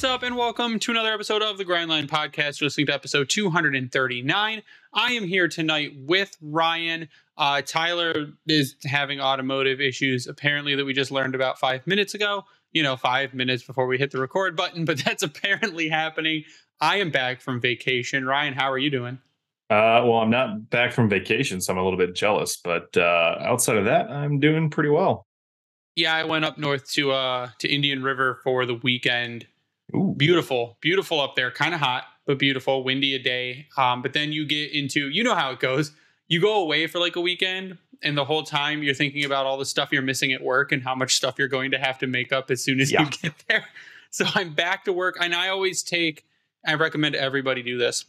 What's up, and welcome to another episode of the Grindline Podcast. You're listening to episode 239. I am here tonight with Ryan. Uh, Tyler is having automotive issues, apparently, that we just learned about five minutes ago. You know, five minutes before we hit the record button, but that's apparently happening. I am back from vacation. Ryan, how are you doing? Uh, well, I'm not back from vacation, so I'm a little bit jealous. But uh, outside of that, I'm doing pretty well. Yeah, I went up north to uh to Indian River for the weekend. Ooh. Beautiful, beautiful up there. Kind of hot, but beautiful. Windy a day. Um, but then you get into you know how it goes. You go away for like a weekend, and the whole time you're thinking about all the stuff you're missing at work and how much stuff you're going to have to make up as soon as Yeah. you get there. So I'm back to work, and I always take. I recommend everybody do this.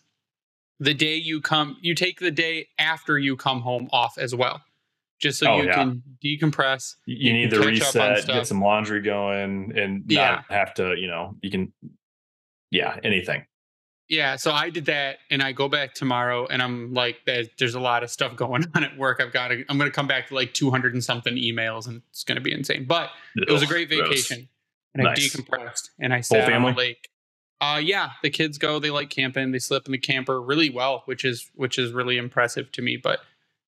The day you come, you take the day after you come home off as well, just so Oh, you yeah. can decompress. You You need to catch up on reset, get some laundry going, and Yeah. not have to, you know, you can, yeah, anything. Yeah, so I did that, and I go back tomorrow, and I'm like, there's, there's a lot of stuff going on at work. I've got to, I'm going to come back to like 200 and something emails, and it's going to be insane. But it was a Ugh, great gross. vacation, and I Nice. decompressed, and I sat on family? the lake. Uh, yeah, the kids go. They like camping. They slip in the camper really well, which is which is really impressive to me. But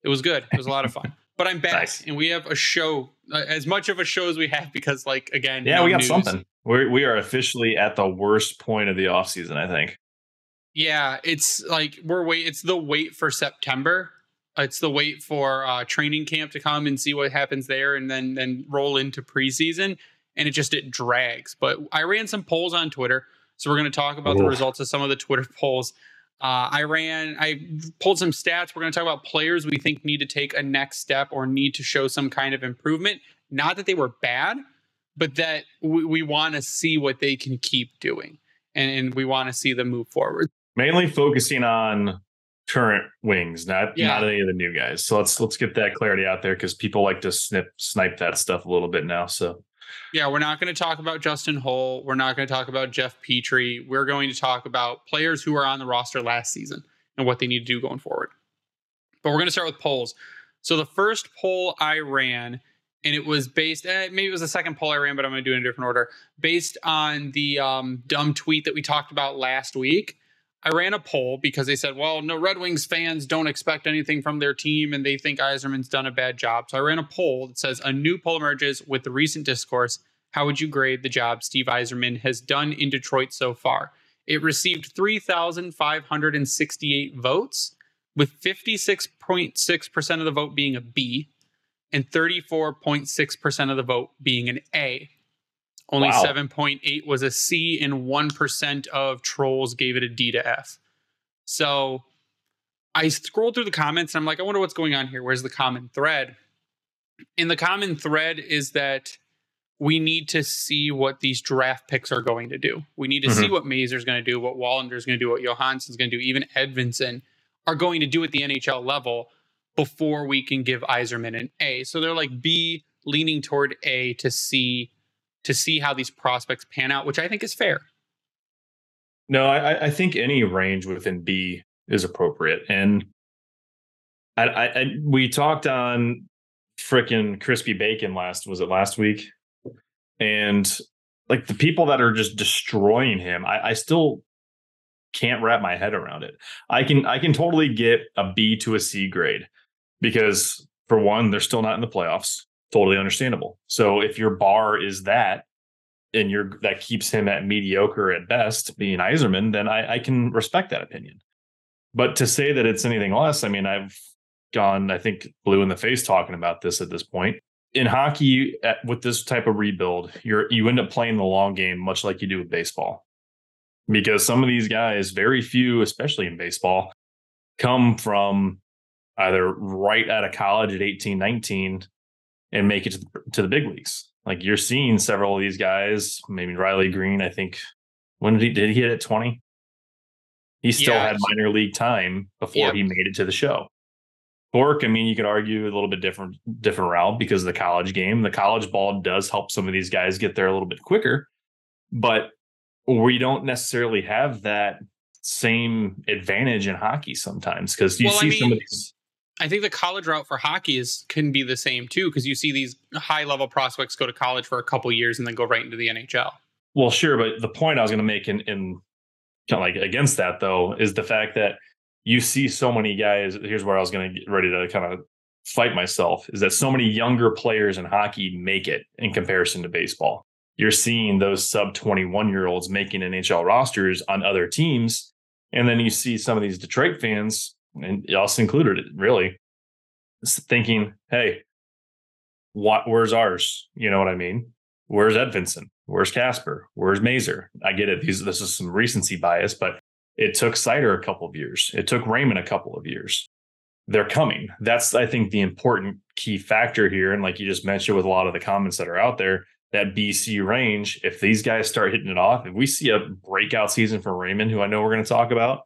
it was good. It was a lot of fun. But I'm back, Nice. and we have a show, uh, as much of a show as we have, because like again, Yeah, no we got news. something. We're, we are officially at the worst point of the off season, I think. Yeah, it's like we're wait. It's the wait for September. It's the wait for uh, training camp to come and see what happens there, and then then roll into preseason. And it just it drags. But I ran some polls on Twitter, so we're going to talk about the results of some of the Twitter polls. Uh, I ran, I pulled some stats. We're going to talk about players we think need to take a next step or need to show some kind of improvement. Not that they were bad, but that we, we want to see what they can keep doing, and, and we want to see them move forward. Mainly focusing on current wings, not Yeah. not any of the new guys. So let's let's get that clarity out there because people like to snip snipe that stuff a little bit now. So Yeah, we're not going to talk about Justin Holl. We're not going to talk about Jeff Petry. We're going to talk about players who are on the roster last season and what they need to do going forward. But we're going to start with polls. So the first poll I ran, and it was based, eh, maybe it was the second poll I ran, but I'm going to do it in a different order, based on the um, dumb tweet that we talked about last week. I ran a poll because they said, well, no Red Wings fans don't expect anything from their team and they think Yzerman's done a bad job. So I ran a poll that says a new poll emerges with the recent discourse. How would you grade the job Steve Yzerman has done in Detroit so far? It received 3,568 votes, with 56.6% of the vote being a B and 34.6% of the vote being an A. Only Wow. 7.8 was a C, and 1% of trolls gave it a D to F. So I scrolled through the comments and I'm like, I wonder what's going on here. Where's the common thread? And the common thread is that we need to see what these draft picks are going to do. We need to see mm-hmm. what Mazur's going to do, what Wallinder's going to do, what Johansson's going to do, even Edvinsson are going to do at the NHL level before we can give Yzerman an A. So they're like B leaning toward A to see to see how these prospects pan out, which I think is fair. No, I, I think any range within B is appropriate, and I, I, I we talked on frickin' crispy bacon last was it last week, and like the people that are just destroying him, I, I still can't wrap my head around it. I can I can totally get a B to a C grade because for one, they're still not in the playoffs. Totally understandable. So if your bar is that, and you're that keeps him at mediocre at best, being Yzerman, then I, I can respect that opinion. But to say that it's anything less, I mean, I've gone, I think, blue in the face talking about this at this point. In hockey, at, with this type of rebuild, you're you end up playing the long game, much like you do with baseball, because some of these guys, very few, especially in baseball, come from either right out of college at 18, 19 and make it to the, to the big leagues. Like you're seeing several of these guys, maybe Riley Greene, I think when did he did he hit at 20? He still Yeah. had minor league time before Yep. he made it to the show. Tork, I mean, you could argue a little bit different different route because of the college game. The college ball does help some of these guys get there a little bit quicker, but we don't necessarily have that same advantage in hockey sometimes because you Well, I see some of these. I think the college route for hockey is can be the same too, because you see these high level prospects go to college for a couple years and then go right into the NHL. Well, sure, but the point I was going to make in, in kind of like against that though is the fact that you see so many guys. Here's where I was going to get ready to kind of fight myself is that so many younger players in hockey make it in comparison to baseball. You're seeing those sub 21 year olds making NHL rosters on other teams. And then you see some of these Detroit fans, and us included, it really thinking, hey, what, where's ours? You know what I mean? Where's Edvinsson? Where's Kasper? Where's Mazur? I get it. These, this is some recency bias, but it took Seider a couple of years. It took Raymond a couple of years they're coming. That's, I think, the important key factor here. And like you just mentioned with a lot of the comments that are out there, that BC range, if these guys start hitting it off, if we see a breakout season for Raymond, who I know we're going to talk about,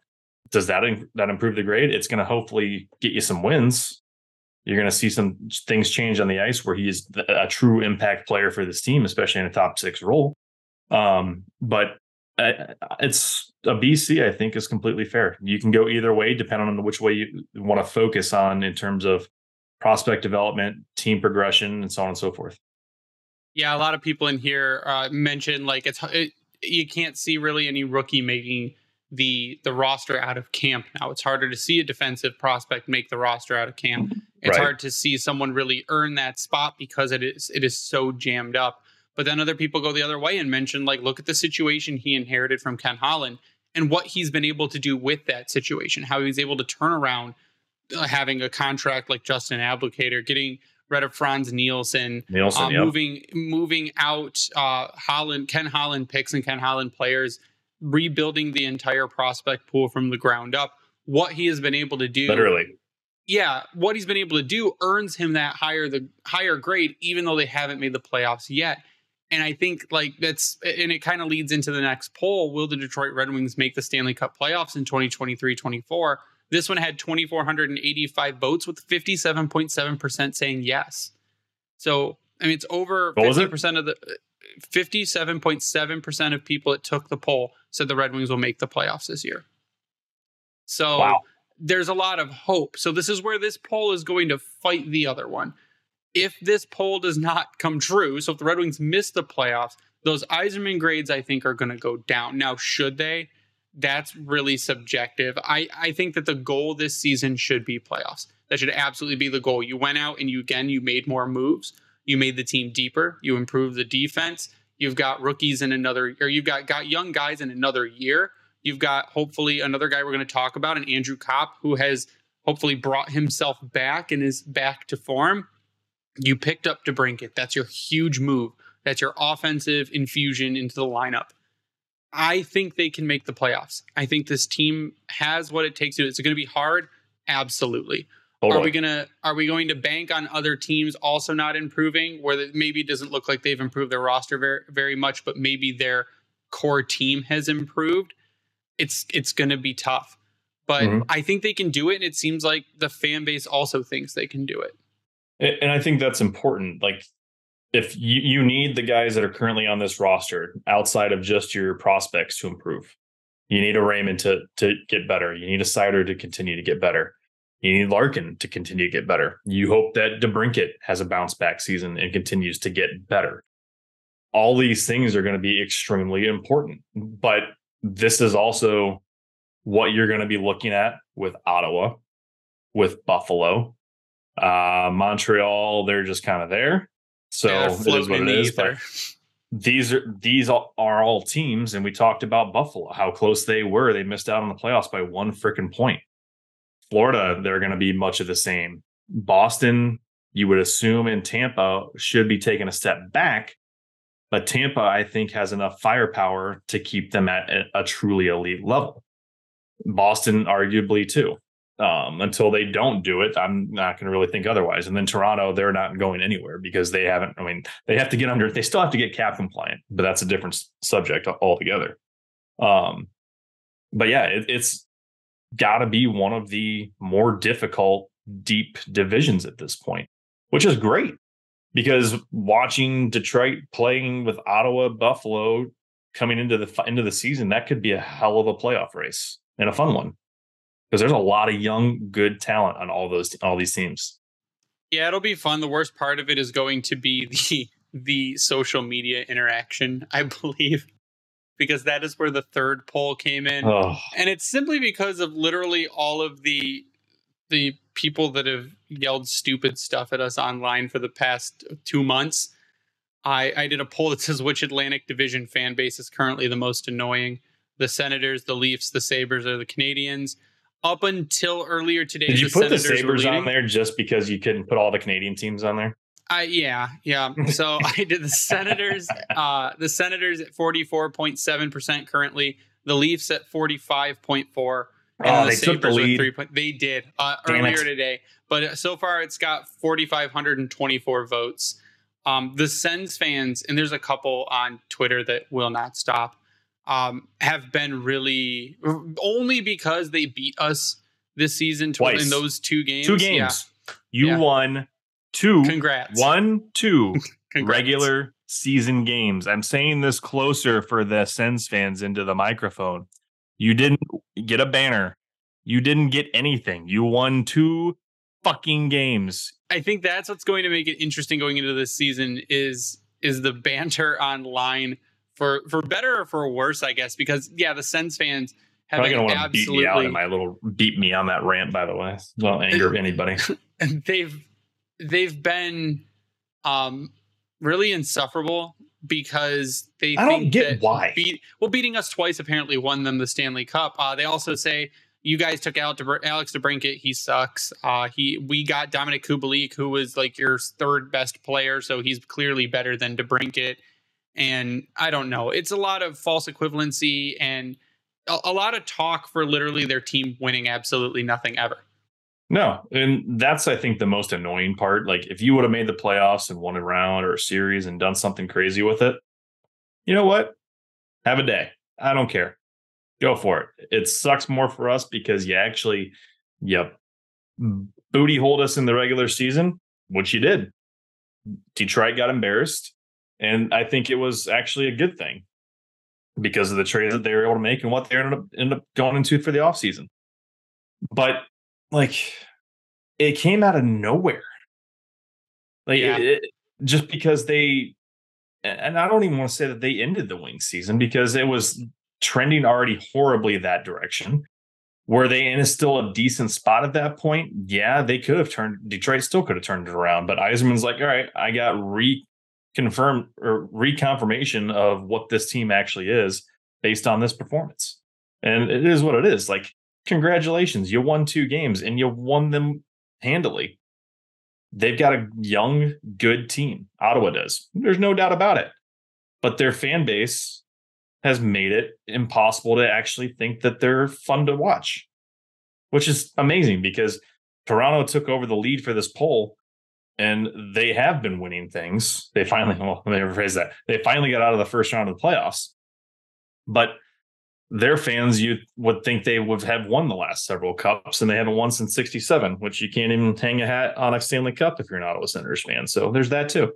does that that improve the grade? It's going to hopefully get you some wins. You're going to see some things change on the ice where he is a true impact player for this team, especially in a top six role. Um, but it's a BC, I think, is completely fair. You can go either way, depending on which way you want to focus on in terms of prospect development, team progression, and so on and so forth. Yeah, a lot of people in here uh, mentioned like it's it, you can't see really any rookie making the the roster out of camp now. It's harder to see a defensive prospect make the roster out of camp. It's right. hard to see someone really earn that spot because it is it is so jammed up. But then other people go the other way and mention, like, look at the situation he inherited from Ken Holland and what he's been able to do with that situation, how he's able to turn around uh, having a contract like Justin Abdelkader, getting rid of Frans Nielsen, Nielsen uh, yep. moving moving out uh, Holland, Ken Holland picks and Ken Holland players, rebuilding the entire prospect pool from the ground up. What he has been able to do, literally, yeah, what he's been able to do earns him that higher the higher grade, even though they haven't made the playoffs yet. And I think like that's and it kind of leads into the next poll. Will the Detroit Red Wings make the Stanley Cup playoffs in 2023-24? This one had 2,485 votes with 57.7% saying yes. So, I mean, it's over 50% of the 57.7% of people that took the poll said the Red Wings will make the playoffs this year. So wow. there's a lot of hope. So this is where this poll is going to fight the other one if this poll does not come true, so if the Red Wings miss the playoffs, those Yzerman grades I think are going to go down. Now, should they? That's really subjective. I, I think that the goal this season should be playoffs. That should absolutely be the goal. You went out and you again you made more moves. You made the team deeper. You improved the defense. You've got rookies in another, or you've got got young guys in another year. You've got hopefully another guy we're going to talk about, an Andrew Copp, who has hopefully brought himself back and is back to form. You picked up DeBrincat. That's your huge move. That's your offensive infusion into the lineup. I think they can make the playoffs. I think this team has what it takes to. It's going to be hard, absolutely. Are we gonna are we going to bank on other teams also not improving, where maybe it doesn't look like they've improved their roster very very much, but maybe their core team has improved? It's it's going to be tough, but mm-hmm. I think they can do it, and it seems like the fan base also thinks they can do it. And I think that's important. Like, if you, you need the guys that are currently on this roster outside of just your prospects to improve, you need a Raymond to to get better. You need a Seider to continue to get better. You need Larkin to continue to get better. You hope that DeBrincat has a bounce back season and continues to get better. All these things are going to be extremely important, but this is also what you're going to be looking at with Ottawa, with Buffalo, uh, Montreal, they're just kind of there. So yeah, it is what it is. But these are these are all teams, and we talked about Buffalo, how close they were. They missed out on the playoffs by one freaking point. Florida, they're going to be much of the same. Boston, you would assume, and Tampa should be taking a step back, but Tampa, I think, has enough firepower to keep them at a truly elite level. Boston, arguably, too um, until they don't do it, I'm not going to really think otherwise. And then Toronto, they're not going anywhere because they haven't. I mean, they have to get under. They still have to get cap compliant, but that's a different subject altogether. Um, but yeah, it, it's got to be one of the more difficult deep divisions at this point, which is great because watching Detroit playing with Ottawa, Buffalo coming into the end of the season, that could be a hell of a playoff race and a fun one because there's a lot of young, good talent on all those all these teams. Yeah, it'll be fun. The worst part of it is going to be the the social media interaction, I believe. Because that is where the third poll came in. Oh, And it's simply because of literally all of the the people that have yelled stupid stuff at us online for the past two months. I, I did a poll that says which Atlantic Division fan base is currently the most annoying. The Senators, the Leafs, the Sabres, or the Canadiens. Up until earlier today, did you the put the Senators were Sabres on there just because you couldn't put all the Canadian teams on there? I yeah, yeah. So I did the Senators, uh, the Senators at forty four point seven percent currently. The Leafs at forty five point four. And Oh, the they took the lead. three point. They did uh, earlier today, but so far it's got forty five hundred and twenty four votes. Um, the Sens fans, and there's a couple on Twitter that will not stop, um, have been really only because they beat us this season Twice. in those two games. Two Yeah. games. You Yeah. won two, Congrats. one, two Congrats. regular season games. I'm saying this closer for the Sens fans into the microphone. You didn't get a banner. You didn't get anything. You won two fucking games. I think that's what's going to make it interesting going into this season is is the banter online for for better or for worse, I guess. Because yeah, the Sens fans have Probably gonna want to beat me out in my little beat me on that rant, by the way. Don't anger anybody. they've they've been um really insufferable because they I don't think get that why. beat well beating us twice apparently won them the Stanley Cup. Uh, they also say you guys took out Debr- Alex DeBrincat. He sucks. Uh, he we got Dominik Kubalik, who was like your third best player, so he's clearly better than DeBrincat. And I don't know. It's a lot of false equivalency and a, a lot of talk for literally their team winning absolutely nothing ever. No, and that's I think the most annoying part. Like if you would have made the playoffs and won a round or a series and done something crazy with it, you know what? Have a day. I don't care. Go for it. It sucks more for us because you actually, yep, booty hold us in the regular season, which you did. Detroit got embarrassed, and I think it was actually a good thing because of the trade that they were able to make and what they ended up ended up going into for the offseason. But like it came out of nowhere. Like Yeah. it- it- just because they and I don't even want to say that they ended the wing season because it was trending already horribly that direction. Were they in a still a decent spot at that point? Yeah, they could have turned Detroit still could have turned it around. But Yzerman's like, all right, I got reconfirmed or reconfirmation of what this team actually is based on this performance. And it is what it is. Like, congratulations, you won two games and you won them handily. They've got a young, good team. Ottawa does. There's no doubt about it. But their fan base has made it impossible to actually think that they're fun to watch, which is amazing because Toronto took over the lead for this poll and they have been winning things. They finally, well, let me rephrase that. They finally got out of the first round of the playoffs. But their fans, you would think they would have won the last several cups, and they haven't won since 67, which you can't even hang a hat on a Stanley Cup if you're an Ottawa Senators fan. So there's that too.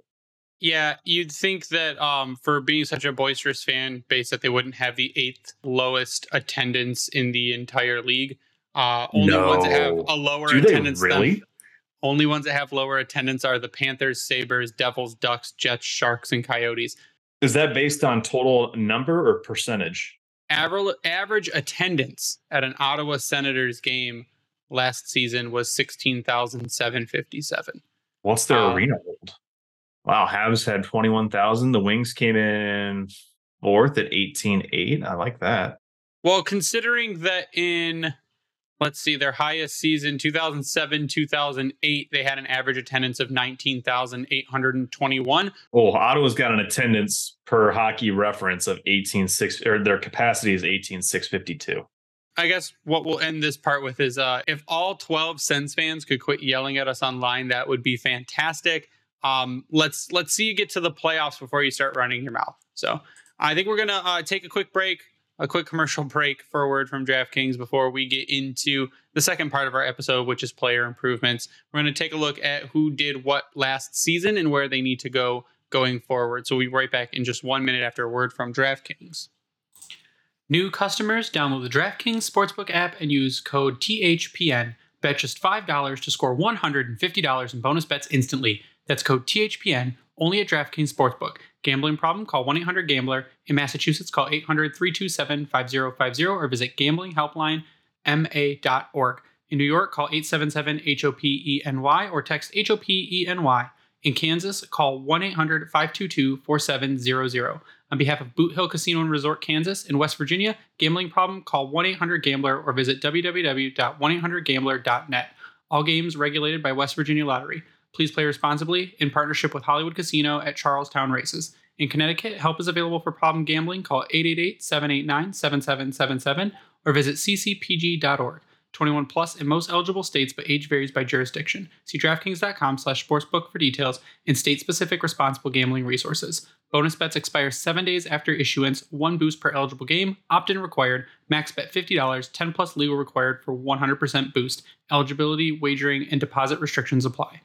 Yeah, you'd think that um, for being such a boisterous fan base that they wouldn't have the eighth lowest attendance in the entire league. Uh, only ones that have a lower Do they attendance. than- only ones that have lower attendance are the Panthers, Sabres, Devils, Ducks, Jets, Sharks, and Coyotes. Is that based on total number or percentage? Average attendance at an Ottawa Senators game last season was sixteen thousand seven fifty seven. What's their Uh, arena hold? Wow, Habs had 21,000. The Wings came in fourth at 18.8. I like that. Well, considering that in let's see, their highest season, 2007, 2008, they had an average attendance of 19,821. Oh, Ottawa's got an attendance per hockey reference of 18.6, or their capacity is 18.652. I guess what we'll end this part with is uh, if all 12 Sens fans could quit yelling at us online, that would be fantastic. Um, let's let's see you get to the playoffs before you start running your mouth. So I think we're gonna uh, take a quick break, a quick commercial break for a word from DraftKings before we get into the second part of our episode, which is player improvements. We're gonna take a look at who did what last season and where they need to go going forward. So we'll be right back in just one minute after a word from DraftKings. New customers download the DraftKings Sportsbook app and use code THPN. Bet just $5 to score $150 in bonus bets instantly. That's code THPN only at DraftKings Sportsbook. Gambling problem? Call 1 800 Gambler. In Massachusetts, call 800 327 5050 or visit gamblinghelplinema.org. In New York, call 877 HOPENY or text HOPENY. In Kansas, call 1 800 522 4700. On behalf of Boot Hill Casino and Resort Kansas in West Virginia, gambling problem? Call 1 800 Gambler or visit www.1800Gambler.net. All games regulated by West Virginia Lottery. Please play responsibly in partnership with Hollywood Casino at Charlestown Races. In Connecticut, help is available for problem gambling. Call 888 789 7777 or visit ccpg.org. 21 plus in most eligible states, but age varies by jurisdiction. See DraftKings.com slash sportsbook for details and state-specific responsible gambling resources. Bonus bets expire seven days after issuance, one boost per eligible game, opt-in required, max bet $50, 10 plus legal required for 100% boost. Eligibility, wagering, and deposit restrictions apply.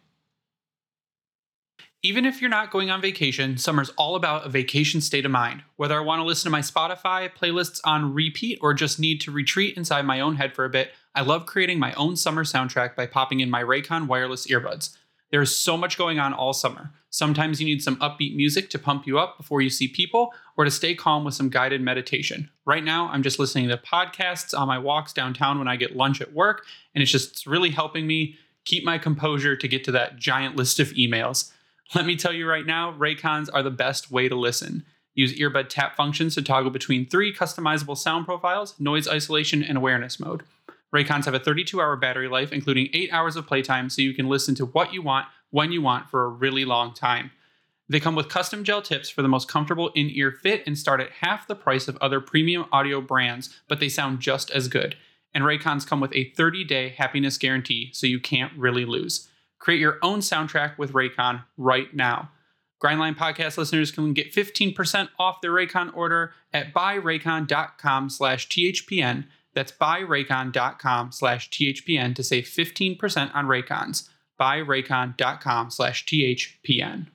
Even if you're not going on vacation, summer's all about a vacation state of mind. Whether I want to listen to my Spotify playlists on repeat or just need to retreat inside my own head for a bit, I love creating my own summer soundtrack by popping in my Raycon wireless earbuds. There is so much going on all summer. Sometimes you need some upbeat music to pump you up before you see people or to stay calm with some guided meditation. Right now, I'm just listening to podcasts on my walks downtown when I get lunch at work, and it's just really helping me keep my composure to get to that giant list of emails. Let me tell you right now, Raycons are the best way to listen. Use earbud tap functions to toggle between three customizable sound profiles, noise isolation, and awareness mode. Raycons have a 32 hour battery life, including 8 hours of playtime, so you can listen to what you want, when you want, for a really long time. They come with custom gel tips for the most comfortable in ear fit and start at half the price of other premium audio brands, but they sound just as good. And Raycons come with a 30 day happiness guarantee, so you can't really lose. Create your own soundtrack with Raycon right now. Grindline podcast listeners can get 15% off their Raycon order at buyraycon.com slash THPN. That's buyraycon.com slash THPN to save 15% on Raycons. Buyraycon.com slash THPN.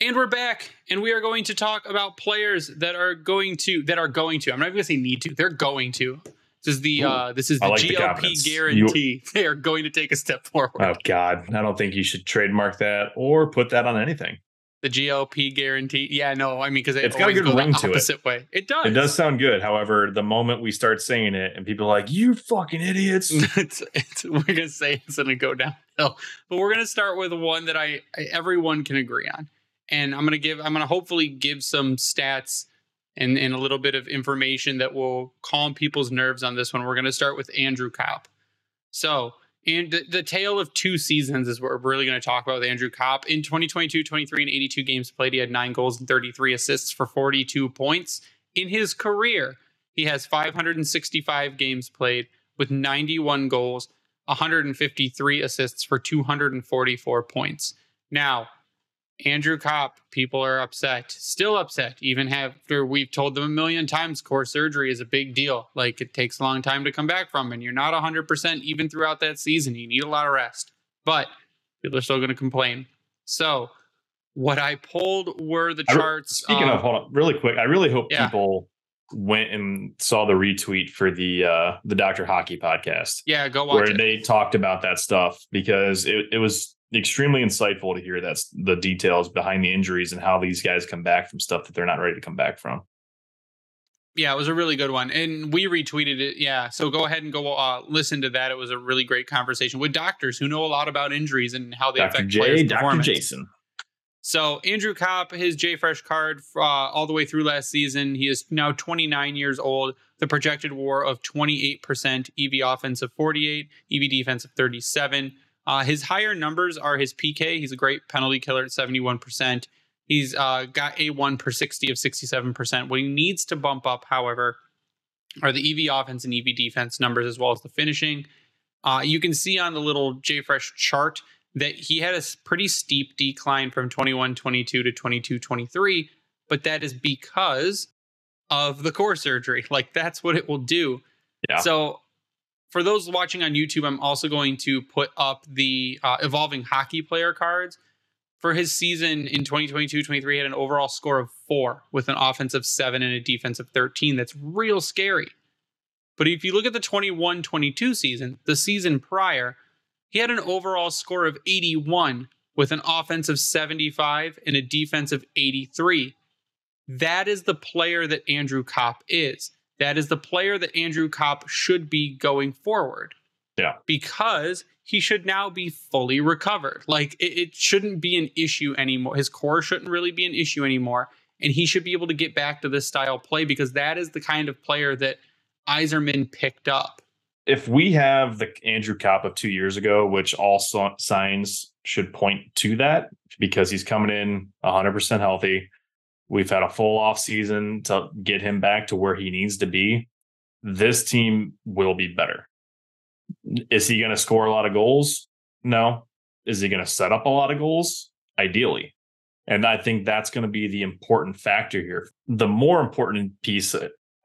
And we're back, and we are going to talk about players that are going to that are going to. I'm not even going to say need to. They're going to this is the Ooh, uh, this is the like GOP the guarantee. You, they are going to take a step forward. Oh God, I don't think you should trademark that or put that on anything. The GOP guarantee. Yeah, no, I mean because it's got a good go ring to it. Way. It does. It does sound good. However, the moment we start saying it, and people are like, "You fucking idiots," it's, it's, we're gonna say it's gonna go downhill. But we're gonna start with one that I, I everyone can agree on, and I'm gonna give. I'm gonna hopefully give some stats and, and a little bit of information that will calm people's nerves on this one. We're going to start with Andrew Copp. So, and the, the tale of two seasons is what we're really going to talk about with Andrew Copp. In 2022 23 and 82 games played, he had nine goals and 33 assists for 42 points. In his career, he has 565 games played with 91 goals, 153 assists for 244 points. Now, Andrew Copp, people are upset, still upset, even after we've told them a million times core surgery is a big deal. Like it takes a long time to come back from, and you're not 100% even throughout that season. You need a lot of rest, but people are still going to complain. So, what I pulled were the charts. Speaking um, of, hold on, really quick. I really hope yeah. people went and saw the retweet for the uh the Doctor Hockey podcast. Yeah, go watch where it. they talked about that stuff because it, it was extremely insightful to hear that's the details behind the injuries and how these guys come back from stuff that they're not ready to come back from. Yeah, it was a really good one, and we retweeted it. Yeah, so go ahead and go uh, listen to that. It was a really great conversation with doctors who know a lot about injuries and how they Dr. affect J, players' Dr. Jason. So Andrew Copp, his JFresh card uh, all the way through last season. He is now 29 years old. The projected WAR of 28%, EV offense of 48, EV defense of 37. Uh, his higher numbers are his PK. He's a great penalty killer at 71%. He's uh, got A1 per 60 of 67%. What he needs to bump up, however, are the EV offense and EV defense numbers as well as the finishing. Uh, you can see on the little JFresh chart that he had a pretty steep decline from 21 22 to 22 23, but that is because of the core surgery. Like that's what it will do. Yeah. So for those watching on YouTube, I'm also going to put up the uh, evolving hockey player cards. For his season in 2022 23, he had an overall score of four with an offensive seven and a defensive 13. That's real scary. But if you look at the 21 22 season, the season prior, he had an overall score of 81 with an offensive 75 and a defensive 83. That is the player that Andrew Copp is. That is the player that Andrew Copp should be going forward. Yeah. Because he should now be fully recovered. Like it, it, shouldn't be an issue anymore. His core shouldn't really be an issue anymore. And he should be able to get back to this style play because that is the kind of player that Yzerman picked up. If we have the Andrew Copp of two years ago, which all signs should point to that because he's coming in 100% healthy. We've had a full off season to get him back to where he needs to be. This team will be better. Is he going to score a lot of goals? No. Is he going to set up a lot of goals? Ideally. And I think that's going to be the important factor here. The more important piece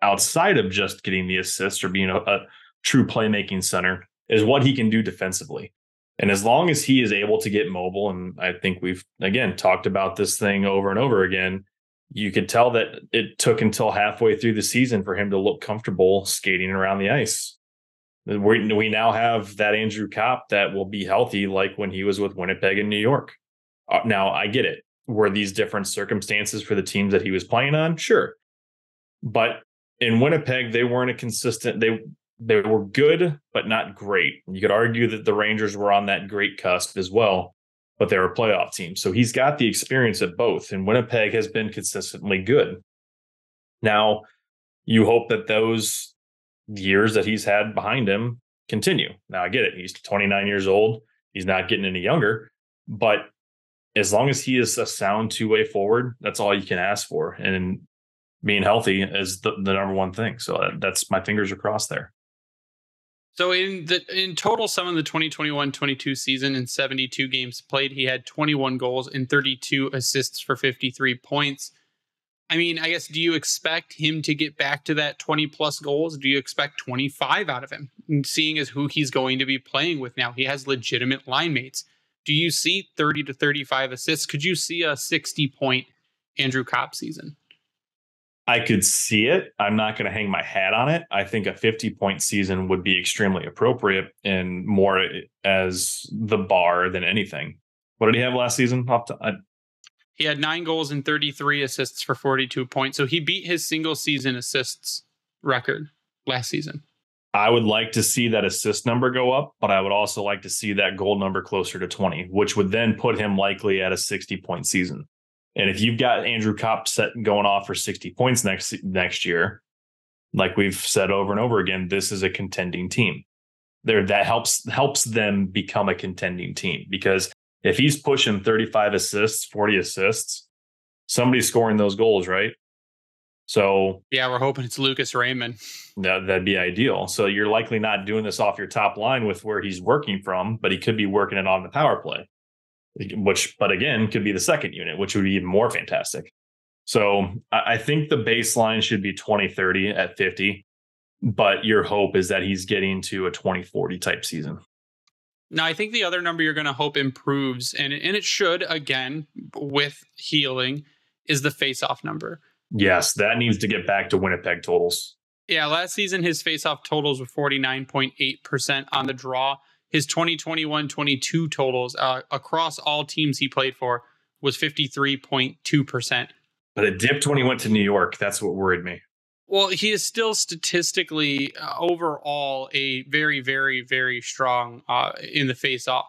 outside of just getting the assist or being a, a true playmaking center is what he can do defensively. And as long as he is able to get mobile, and I think we've again talked about this thing over and over again, you could tell that it took until halfway through the season for him to look comfortable skating around the ice. We, we now have that Andrew Copp that will be healthy like when he was with Winnipeg and New York. Uh, now, I get it. Were these different circumstances for the teams that he was playing on? Sure. But in Winnipeg, they weren't a consistent, they they were good, but not great. You could argue that the Rangers were on that great cusp as well, but they're a playoff team. So he's got the experience at both, and Winnipeg has been consistently good. Now, you hope that those years that he's had behind him continue. Now I get it. He's 29 years old. He's not getting any younger, but as long as he is a sound two way forward, that's all you can ask for. And being healthy is the, the number one thing. So uh, that's my fingers are crossed there. So in the in total sum of the 2021-22 season in 72 games played, he had 21 goals and 32 assists for 53 points. I mean, I guess do you expect him to get back to that 20 plus goals? Do you expect 25 out of him? seeing as who he's going to be playing with now, he has legitimate line mates. Do you see 30 to 35 assists? Could you see a 60 point Andrew Copp season? I could see it. I'm not going to hang my hat on it. I think a 50 point season would be extremely appropriate and more as the bar than anything. What did he have last season? He had nine goals and 33 assists for 42 points. So he beat his single season assists record last season. I would like to see that assist number go up, but I would also like to see that goal number closer to 20, which would then put him likely at a 60 point season. And if you've got Andrew Copp set going off for 60 points next next year, like we've said over and over again, this is a contending team. There that helps helps them become a contending team because if he's pushing 35 assists, 40 assists, somebody's scoring those goals, right? So yeah, we're hoping it's Lucas Raymond. That, that'd be ideal. So you're likely not doing this off your top line with where he's working from, but he could be working it on the power play which, but again, could be the second unit, which would be even more fantastic. So I think the baseline should be 2030 at 50, but your hope is that he's getting to a 2040 type season. Now, I think the other number you're going to hope improves, and, and it should again with healing, is the face-off number. Yes, that needs to get back to Winnipeg totals. Yeah, last season his face-off totals were 49.8% on the draw his 2021 22 totals uh, across all teams he played for was 53.2%. But it dipped when he went to New York. That's what worried me. Well, he is still statistically uh, overall a very, very, very strong uh, in the face off.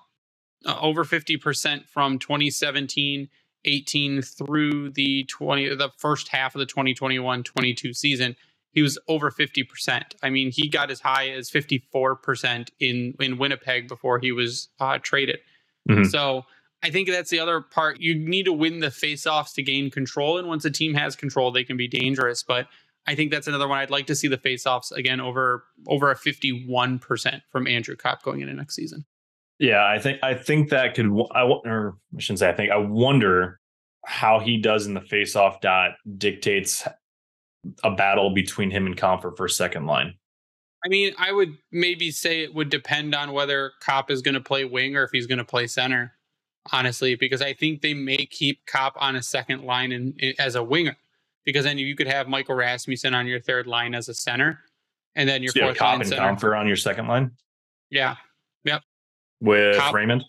Uh, over 50% from 2017 18 through the 20 the first half of the 2021 22 season he was over 50%. I mean, he got as high as 54% in in Winnipeg before he was uh, traded. Mm-hmm. So I think that's the other part. You need to win the faceoffs to gain control, and once a team has control, they can be dangerous. But I think that's another one. I'd like to see the faceoffs again over over a 51% from Andrew Copp going into next season. Yeah, I think I think that could. I or I shouldn't say. I think I wonder how he does in the faceoff dot dictates a battle between him and Compher for second line? I mean, I would maybe say it would depend on whether Copp is going to play wing or if he's going to play center, honestly, because I think they may keep Copp on a second line in, in, as a winger, because then you could have Michael Rasmussen on your third line as a center, and then your so fourth line and center. Compher on your second line. Yeah. Yep. With Raymond.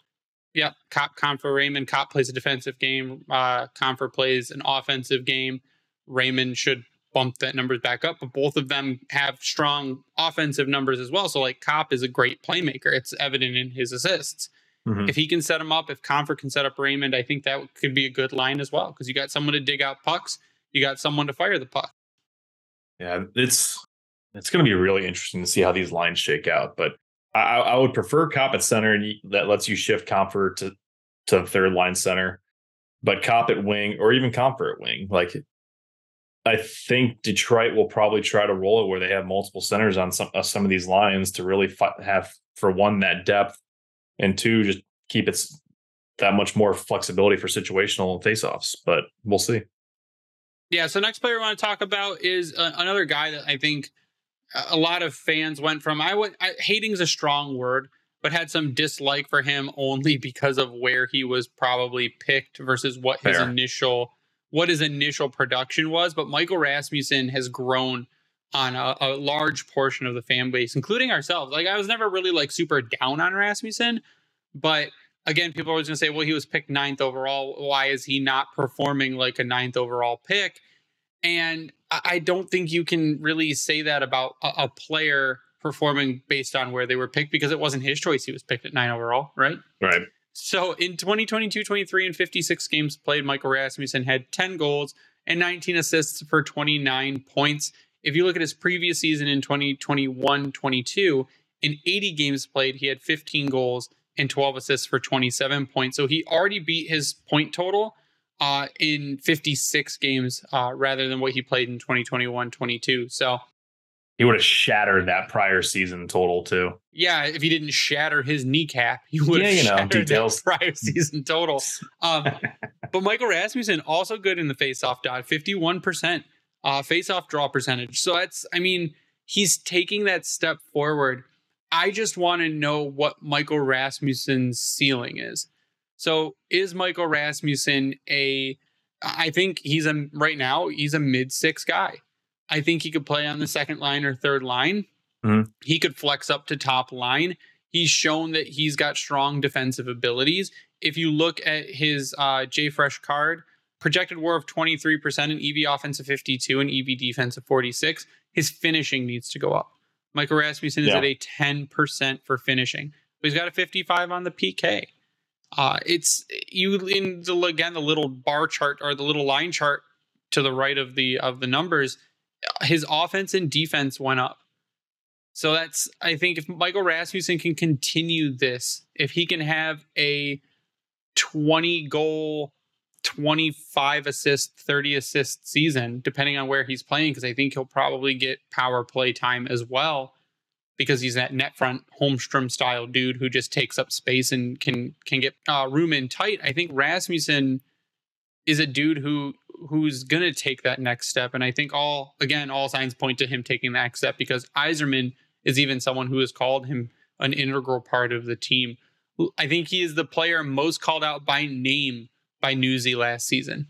Yep. Copp Compher Raymond. Copp plays a defensive game. Uh, Compher plays an offensive game. Raymond should bump that numbers back up, but both of them have strong offensive numbers as well. So like Copp is a great playmaker. It's evident in his assists. Mm-hmm. If he can set him up, if Compher can set up Raymond, I think that could be a good line as well because you got someone to dig out pucks, you got someone to fire the puck. Yeah, it's it's going to be really interesting to see how these lines shake out. But I, I would prefer Copp at center and that lets you shift Compher to to third line center, but Copp at wing or even Compher at wing. Like I think Detroit will probably try to roll it where they have multiple centers on some uh, some of these lines to really fi- have for one that depth and two just keep it that much more flexibility for situational faceoffs. But we'll see. Yeah. So next player I want to talk about is uh, another guy that I think a lot of fans went from. I would hating is a strong word, but had some dislike for him only because of where he was probably picked versus what Fair. his initial what his initial production was. But Michael Rasmussen has grown on a, a, large portion of the fan base, including ourselves. Like I was never really like super down on Rasmussen, but again, people are always gonna say, well, he was picked ninth overall. Why is he not performing like a ninth overall pick? And I don't think you can really say that about a, a player performing based on where they were picked because it wasn't his choice. He was picked at nine overall, right? Right. So in 2022 23 and 56 games played, Michael Rasmussen had 10 goals and 19 assists for 29 points. If you look at his previous season in 2021 22, in 80 games played, he had 15 goals and 12 assists for 27 points. So he already beat his point total uh, in 56 games uh, rather than what he played in 2021 22. So he would have shattered that prior season total too. Yeah, if he didn't shatter his kneecap, he would yeah, have you know, details. prior season total. Um, but Michael Rasmussen also good in the faceoff dot, 51% uh, faceoff draw percentage. So that's, I mean, he's taking that step forward. I just want to know what Michael Rasmussen's ceiling is. So is Michael Rasmussen a? I think he's a right now he's a mid six guy. I think he could play on the second line or third line. Mm-hmm. He could flex up to top line. He's shown that he's got strong defensive abilities. If you look at his uh, Fresh card, projected WAR of 23% and EV offensive 52 and EV defensive 46, his finishing needs to go up. Michael Rasmussen is yeah. at a 10% for finishing, but he's got a 55 on the PK. Uh, it's you in the again the little bar chart or the little line chart to the right of the of the numbers. His offense and defense went up. So that's I think if Michael Rasmussen can continue this, if he can have a 20 goal, 25 assist, 30 assist season, depending on where he's playing, because I think he'll probably get power play time as well because he's that net front Holmstrom style dude who just takes up space and can can get uh, room in tight. I think Rasmussen is a dude who who's gonna take that next step, and I think all again all signs point to him taking the next step because Yzerman is even someone who has called him an integral part of the team. I think he is the player most called out by name by Newsy last season.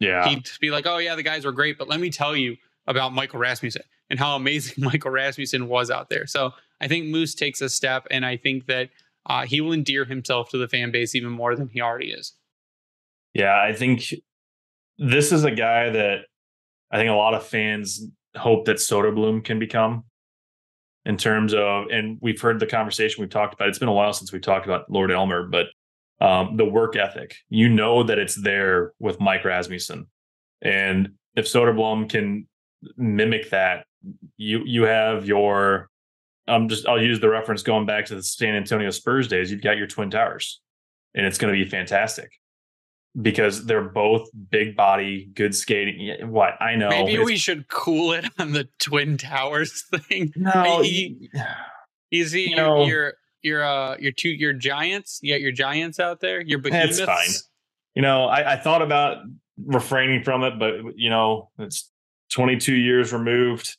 Yeah, he'd be like, "Oh yeah, the guys were great, but let me tell you about Michael Rasmussen." and how amazing Michael Rasmussen was out there. So I think Moose takes a step, and I think that uh, he will endear himself to the fan base even more than he already is. Yeah, I think this is a guy that I think a lot of fans hope that Soderblom can become in terms of, and we've heard the conversation we've talked about. It's been a while since we talked about Lord Elmer, but um, the work ethic, you know that it's there with Mike Rasmussen. And if Soderblom can mimic that you you have your I'm just I'll use the reference going back to the San Antonio Spurs days. You've got your twin towers, and it's going to be fantastic because they're both big body, good skating. What I know, maybe we should cool it on the twin towers thing. No, you, you see, you know, your your uh your two your giants. You got your giants out there. Your behemoths. That's fine. You know, I, I thought about refraining from it, but you know, it's 22 years removed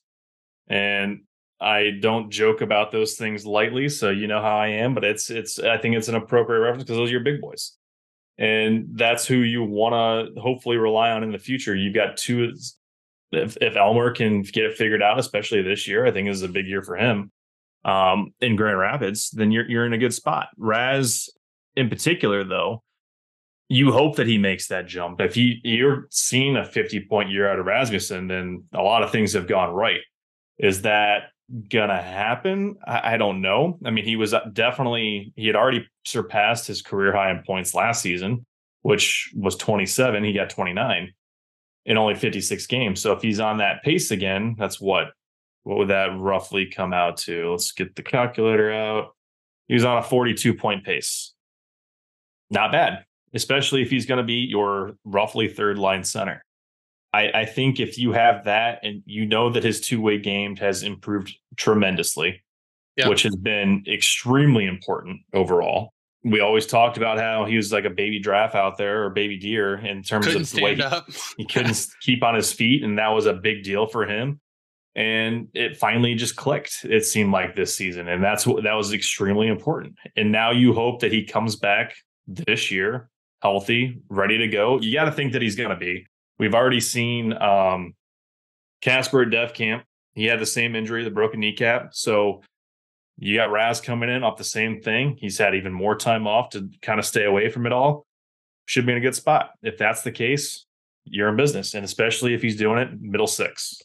and I don't joke about those things lightly, so you know how I am. But it's it's I think it's an appropriate reference because those are your big boys, and that's who you want to hopefully rely on in the future. You've got two. If if Elmer can get it figured out, especially this year, I think is a big year for him. Um, in Grand Rapids, then you're you're in a good spot. Raz in particular, though, you hope that he makes that jump. If you you're seeing a 50 point year out of Rasmussen, then a lot of things have gone right. Is that gonna happen? I, I don't know. I mean, he was uh, definitely he had already surpassed his career high in points last season, which was 27. He got 29 in only 56 games. So if he's on that pace again, that's what what would that roughly come out to? Let's get the calculator out. He was on a 42 point pace. Not bad, especially if he's going to be your roughly third line center. I, I think if you have that and you know that his two way game has improved tremendously, yep. which has been extremely important overall. We always talked about how he was like a baby giraffe out there or baby deer in terms couldn't of the way he, he couldn't keep on his feet, and that was a big deal for him. And it finally just clicked. It seemed like this season, and that's what that was extremely important. And now you hope that he comes back this year healthy, ready to go. You got to think that he's going to be. We've already seen um, Kasper at Dev Camp. He had the same injury, the broken kneecap. So you got Raz coming in off the same thing. He's had even more time off to kind of stay away from it all. Should be in a good spot. If that's the case, you're in business. And especially if he's doing it middle six.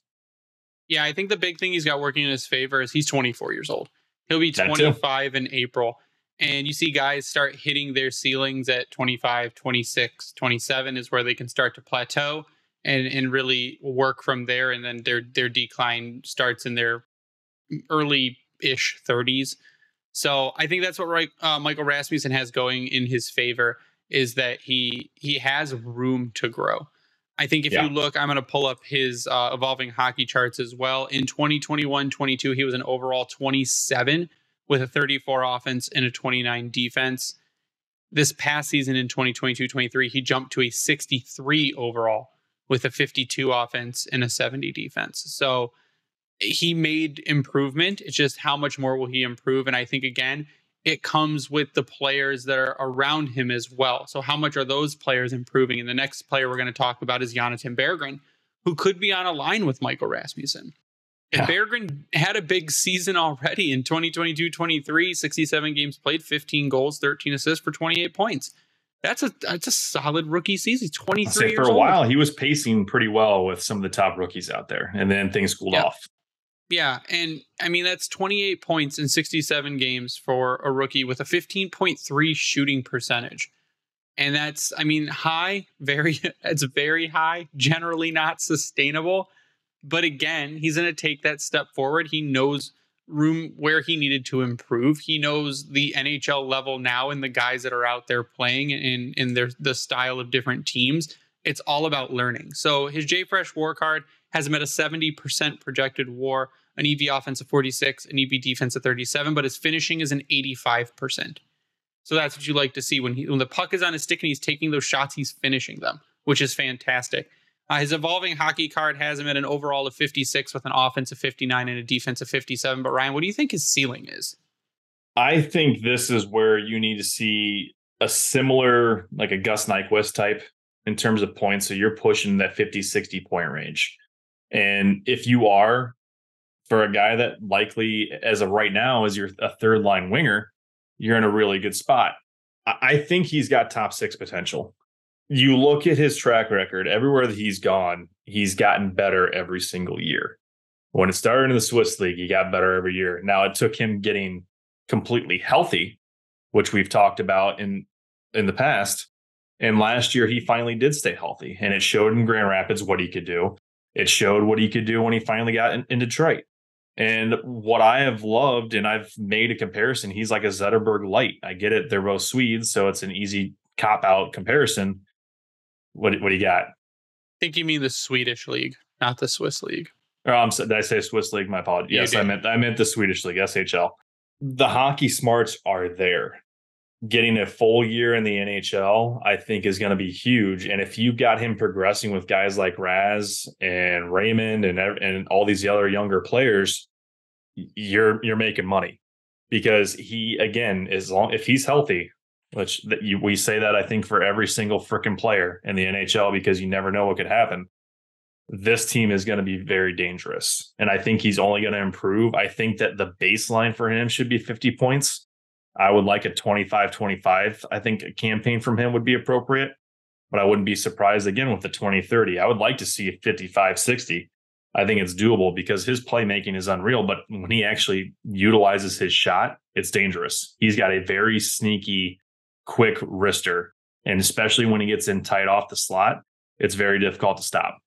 Yeah, I think the big thing he's got working in his favor is he's 24 years old. He'll be 25 in April. And you see guys start hitting their ceilings at 25, 26, 27 is where they can start to plateau and, and really work from there. And then their their decline starts in their early ish 30s. So I think that's what right, uh, Michael Rasmussen has going in his favor is that he he has room to grow. I think if yeah. you look, I'm going to pull up his uh, evolving hockey charts as well. In 2021 22, he was an overall 27 with a 34 offense and a 29 defense. This past season in 2022 23, he jumped to a 63 overall with a 52 offense and a 70 defense. So he made improvement. It's just how much more will he improve? And I think, again, it comes with the players that are around him as well. So, how much are those players improving? And the next player we're going to talk about is Jonathan Berggren, who could be on a line with Michael Rasmussen. And yeah. Berggren had a big season already in 2022 23, 67 games played, 15 goals, 13 assists for 28 points. That's a that's a solid rookie season. 23 for a while he was pacing pretty well with some of the top rookies out there, and then things cooled yeah. off. Yeah, and I mean that's 28 points in 67 games for a rookie with a 15.3 shooting percentage. And that's I mean high, very it's very high, generally not sustainable but again, he's going to take that step forward. He knows room where he needed to improve. He knows the NHL level now and the guys that are out there playing in in their the style of different teams. It's all about learning. So his JFresh War card has him at a 70% projected WAR, an EV offense of 46, an EV defense of 37, but his finishing is an 85%. So that's what you like to see when he when the puck is on his stick and he's taking those shots, he's finishing them, which is fantastic. Uh, his evolving hockey card has him at an overall of 56 with an offense of 59 and a defense of 57. But Ryan, what do you think his ceiling is? I think this is where you need to see a similar, like a Gus Nyquist type in terms of points. So you're pushing that 50, 60 point range. And if you are, for a guy that likely, as of right now, is your a third line winger, you're in a really good spot. I think he's got top six potential you look at his track record, everywhere that he's gone, he's gotten better every single year. When it started in the Swiss League, he got better every year. Now it took him getting completely healthy, which we've talked about in in the past. And last year he finally did stay healthy, and it showed in Grand Rapids what he could do. It showed what he could do when he finally got in, in Detroit. And what I have loved, and I've made a comparison, he's like a Zetterberg light. I get it; they're both Swedes, so it's an easy cop out comparison what what do you got? I think you mean the Swedish league, not the Swiss league. Oh, I'm, did I say Swiss league? My apologies. Yes, I meant I meant the Swedish league, SHL. The hockey smarts are there. Getting a full year in the NHL, I think, is going to be huge. And if you got him progressing with guys like Raz and Raymond and and all these other younger players, you're you're making money because he again is long if he's healthy, which that you, we say that I think for every single freaking player in the NHL because you never know what could happen. This team is going to be very dangerous. And I think he's only going to improve. I think that the baseline for him should be 50 points. I would like a 25 25. I think a campaign from him would be appropriate, but I wouldn't be surprised again with the 20 30. I would like to see 55 60. I think it's doable because his playmaking is unreal, but when he actually utilizes his shot, it's dangerous. He's got a very sneaky, quick wrister. And especially when he gets in tight off the slot, it's very difficult to stop.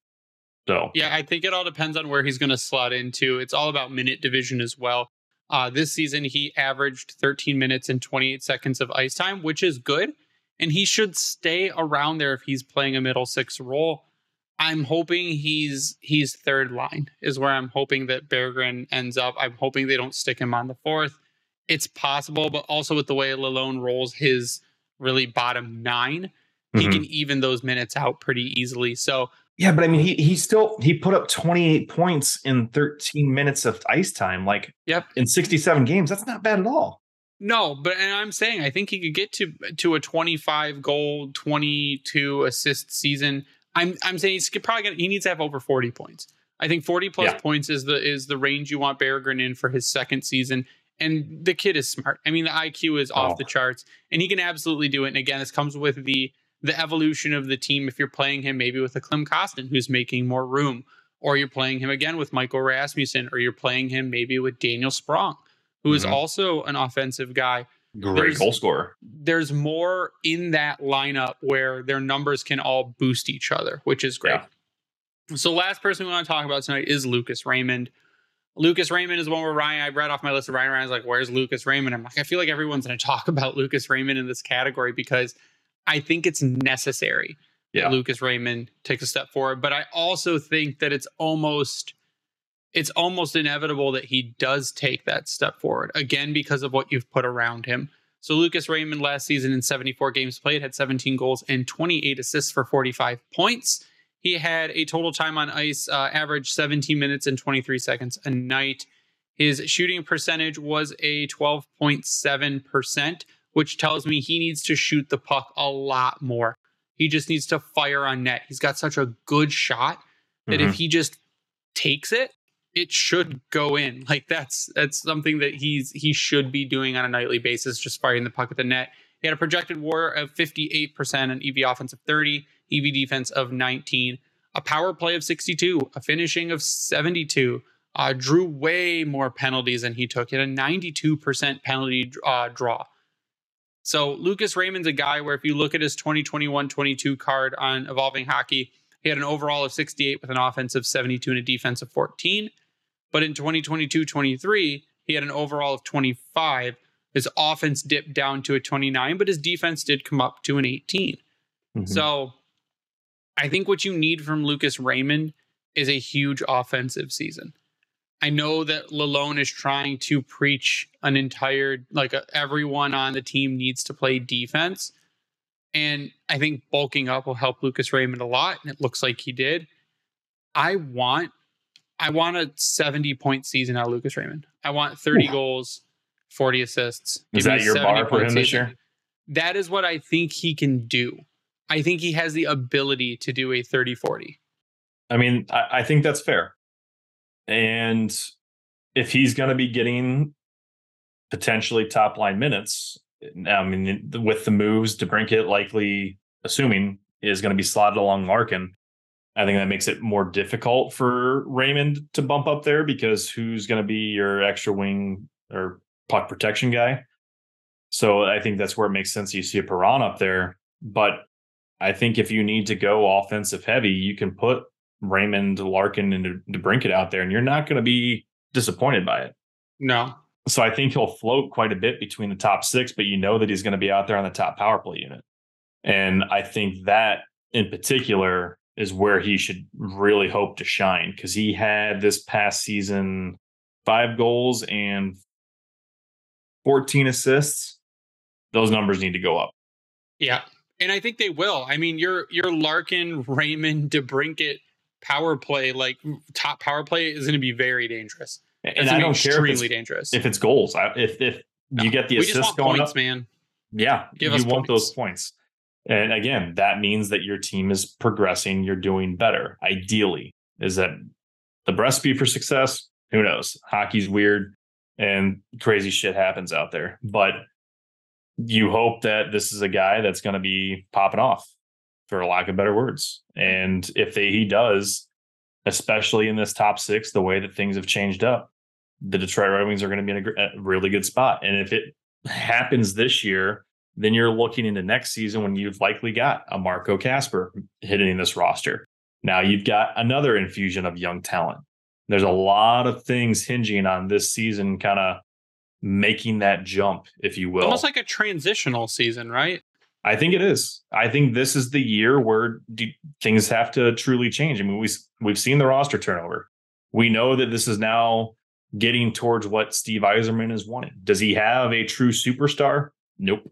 So, yeah, I think it all depends on where he's going to slot into. It's all about minute division as well. Uh, this season, he averaged 13 minutes and 28 seconds of ice time, which is good. And he should stay around there if he's playing a middle six role. I'm hoping he's he's third line is where I'm hoping that Berggren ends up. I'm hoping they don't stick him on the fourth. It's possible, but also with the way Lalonde rolls his really bottom 9 mm-hmm. he can even those minutes out pretty easily. So yeah, but I mean, he he still he put up 28 points in 13 minutes of ice time. Like, yep, in 67 games, that's not bad at all. No, but and I'm saying I think he could get to to a 25 goal, 22 assist season. I'm I'm saying he's probably gonna he needs to have over 40 points. I think 40 plus yeah. points is the is the range you want Berggren in for his second season. And the kid is smart. I mean, the IQ is off oh. the charts, and he can absolutely do it. And again, this comes with the the evolution of the team if you're playing him maybe with a Klim Kostin who's making more room, or you're playing him again with Michael Rasmussen, or you're playing him maybe with Daniel Sprong, who mm-hmm. is also an offensive guy. Great there's, goal scorer. There's more in that lineup where their numbers can all boost each other, which is great. Yeah. So, last person we want to talk about tonight is Lucas Raymond. Lucas Raymond is one where Ryan, I read off my list of Ryan Ryan's like, where's Lucas Raymond? I'm like, I feel like everyone's going to talk about Lucas Raymond in this category because I think it's necessary yeah. Lucas Raymond takes a step forward. But I also think that it's almost it's almost inevitable that he does take that step forward again because of what you've put around him. So Lucas Raymond last season in 74 games played had 17 goals and 28 assists for 45 points. He had a total time on ice uh, average 17 minutes and 23 seconds a night. His shooting percentage was a 12.7%, which tells me he needs to shoot the puck a lot more. He just needs to fire on net. He's got such a good shot that mm-hmm. if he just takes it, it should go in. Like that's that's something that he's he should be doing on a nightly basis, just firing the puck at the net. He had a projected WAR of 58% an EV offense of 30, EV defense of 19, a power play of 62, a finishing of 72. Uh, drew way more penalties than he took. He had a 92% penalty uh, draw. So Lucas Raymond's a guy where if you look at his 2021-22 card on Evolving Hockey, he had an overall of 68 with an offensive 72 and a defense of 14. But in 2022-23, he had an overall of 25. His offense dipped down to a 29, but his defense did come up to an 18. Mm-hmm. So I think what you need from Lucas Raymond is a huge offensive season. I know that Lalonde is trying to preach an entire like a, everyone on the team needs to play defense, and I think bulking up will help Lucas Raymond a lot, and it looks like he did. I want, I want a seventy point season out of Lucas Raymond. I want thirty Ooh. goals, forty assists. Is that your bar for him season. this year? That is what I think he can do. I think he has the ability to do a 30 40. I mean, I, I think that's fair. And if he's going to be getting potentially top line minutes, I mean, with the moves DeBrincat likely assuming is going to be slotted along Larkin, I think that makes it more difficult for Raymond to bump up there because who's going to be your extra wing or puck protection guy? So I think that's where it makes sense you see a Perron up there. But I think if you need to go offensive heavy, you can put Raymond, Larkin, and DeBrincat out there, and you're not going to be disappointed by it. No. So I think he'll float quite a bit between the top six, but you know that he's going to be out there on the top power play unit. And I think that in particular is where he should really hope to shine because he had this past season five goals and 14 assists. Those numbers need to go up. Yeah. And I think they will. I mean, your your Larkin, Raymond, DeBrincat power play, like top power play, is going to be very dangerous. It's and I don't care extremely dangerous if it's goals. If if no, you get the assist going points, up, man. Yeah, Give you want points. those points. And again, that means that your team is progressing. You're doing better. Ideally, is that the recipe for success? Who knows? Hockey's weird and crazy shit happens out there. But you hope that this is a guy that's going to be popping off, for lack of better words. Mm-hmm. And if they, he does, especially in this top six, the way that things have changed up, the Detroit Red Wings are going to be in a, a really good spot. And if it happens this year, then you're looking into next season when you've likely got a Marco Kasper hitting this roster. Now you've got another infusion of young talent. There's a lot of things hinging on this season, kind of making that jump, if you will. Almost like a transitional season, right? I think it is. I think this is the year where things have to truly change. I mean, we we've seen the roster turnover. We know that this is now getting towards what Steve Yzerman is wanting. Does he have a true superstar? Nope.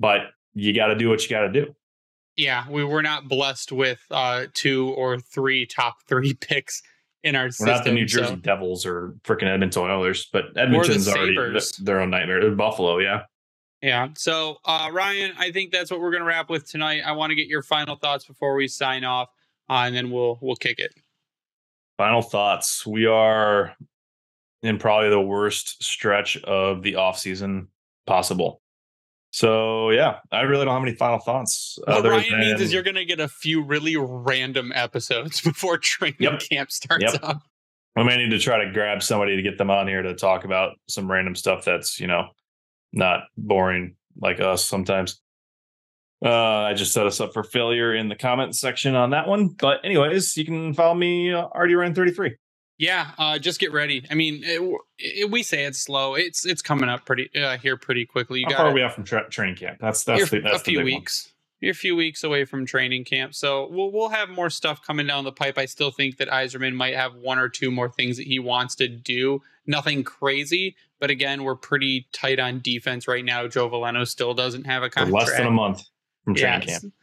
But you got to do what you got to do. Yeah, we were not blessed with uh, two or three top three picks in our we're system. not the New Jersey so. Devils or freaking Edmonton Oilers, but Edmonton's already their own nightmare. Buffalo, yeah. Yeah. So, uh, Ryan, I think that's what we're going to wrap with tonight. I want to get your final thoughts before we sign off, uh, and then we'll we'll kick it. Final thoughts. We are in probably the worst stretch of the off season possible. So yeah, I really don't have any final thoughts. What Ryan means is you're going to get a few really random episodes before training Yep. camp starts Yep. up. I may need to try to grab somebody to get them on here to talk about some random stuff that's you know not boring like us sometimes. Uh, I just set us up for failure in the comment section on that one. But anyways, you can follow me uh, RDRN33. Yeah, uh, just get ready. I mean, it, it, we say it's slow. It's it's coming up pretty uh, here pretty quickly. You How got far are we out from tra- training camp? That's that's you're the, that's a few big one. weeks. You're a few weeks away from training camp, so we'll we'll have more stuff coming down the pipe. I still think that Yzerman might have one or two more things that he wants to do. Nothing crazy, but again, we're pretty tight on defense right now. Joe Veleno still doesn't have a contract. less than a month from training Yes. camp.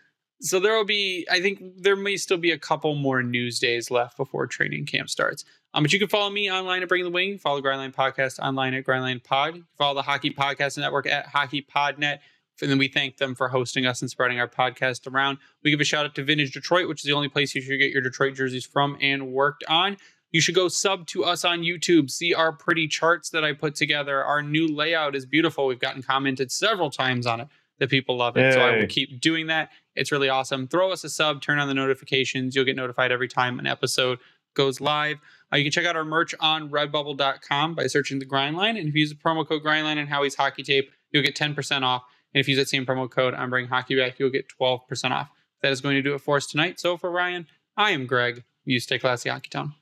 So there will be, I think there may still be a couple more news days left before training camp starts. Um, but you can follow me online at Bring the Wing. Follow Grindline Podcast online at Grindline Pod. Follow the Hockey Podcast Network at Hockey Podnet. And then we thank them for hosting us and spreading our podcast around. We give a shout out to Vintage Detroit, which is the only place you should get your Detroit jerseys from and worked on. You should go sub to us on YouTube, see our pretty charts that I put together. Our new layout is beautiful. We've gotten commented several times on it that people love it. So I will keep doing that. It's really awesome. Throw us a sub, turn on the notifications. You'll get notified every time an episode goes live. Uh, you can check out our merch on redbubble.com by searching the grindline. And if you use the promo code grindline and Howie's hockey tape, you'll get 10% off. And if you use that same promo code on Bring Hockey Back, you'll get 12% off. That is going to do it for us tonight. So for Ryan, I am Greg. You stay classy, Hockey Town.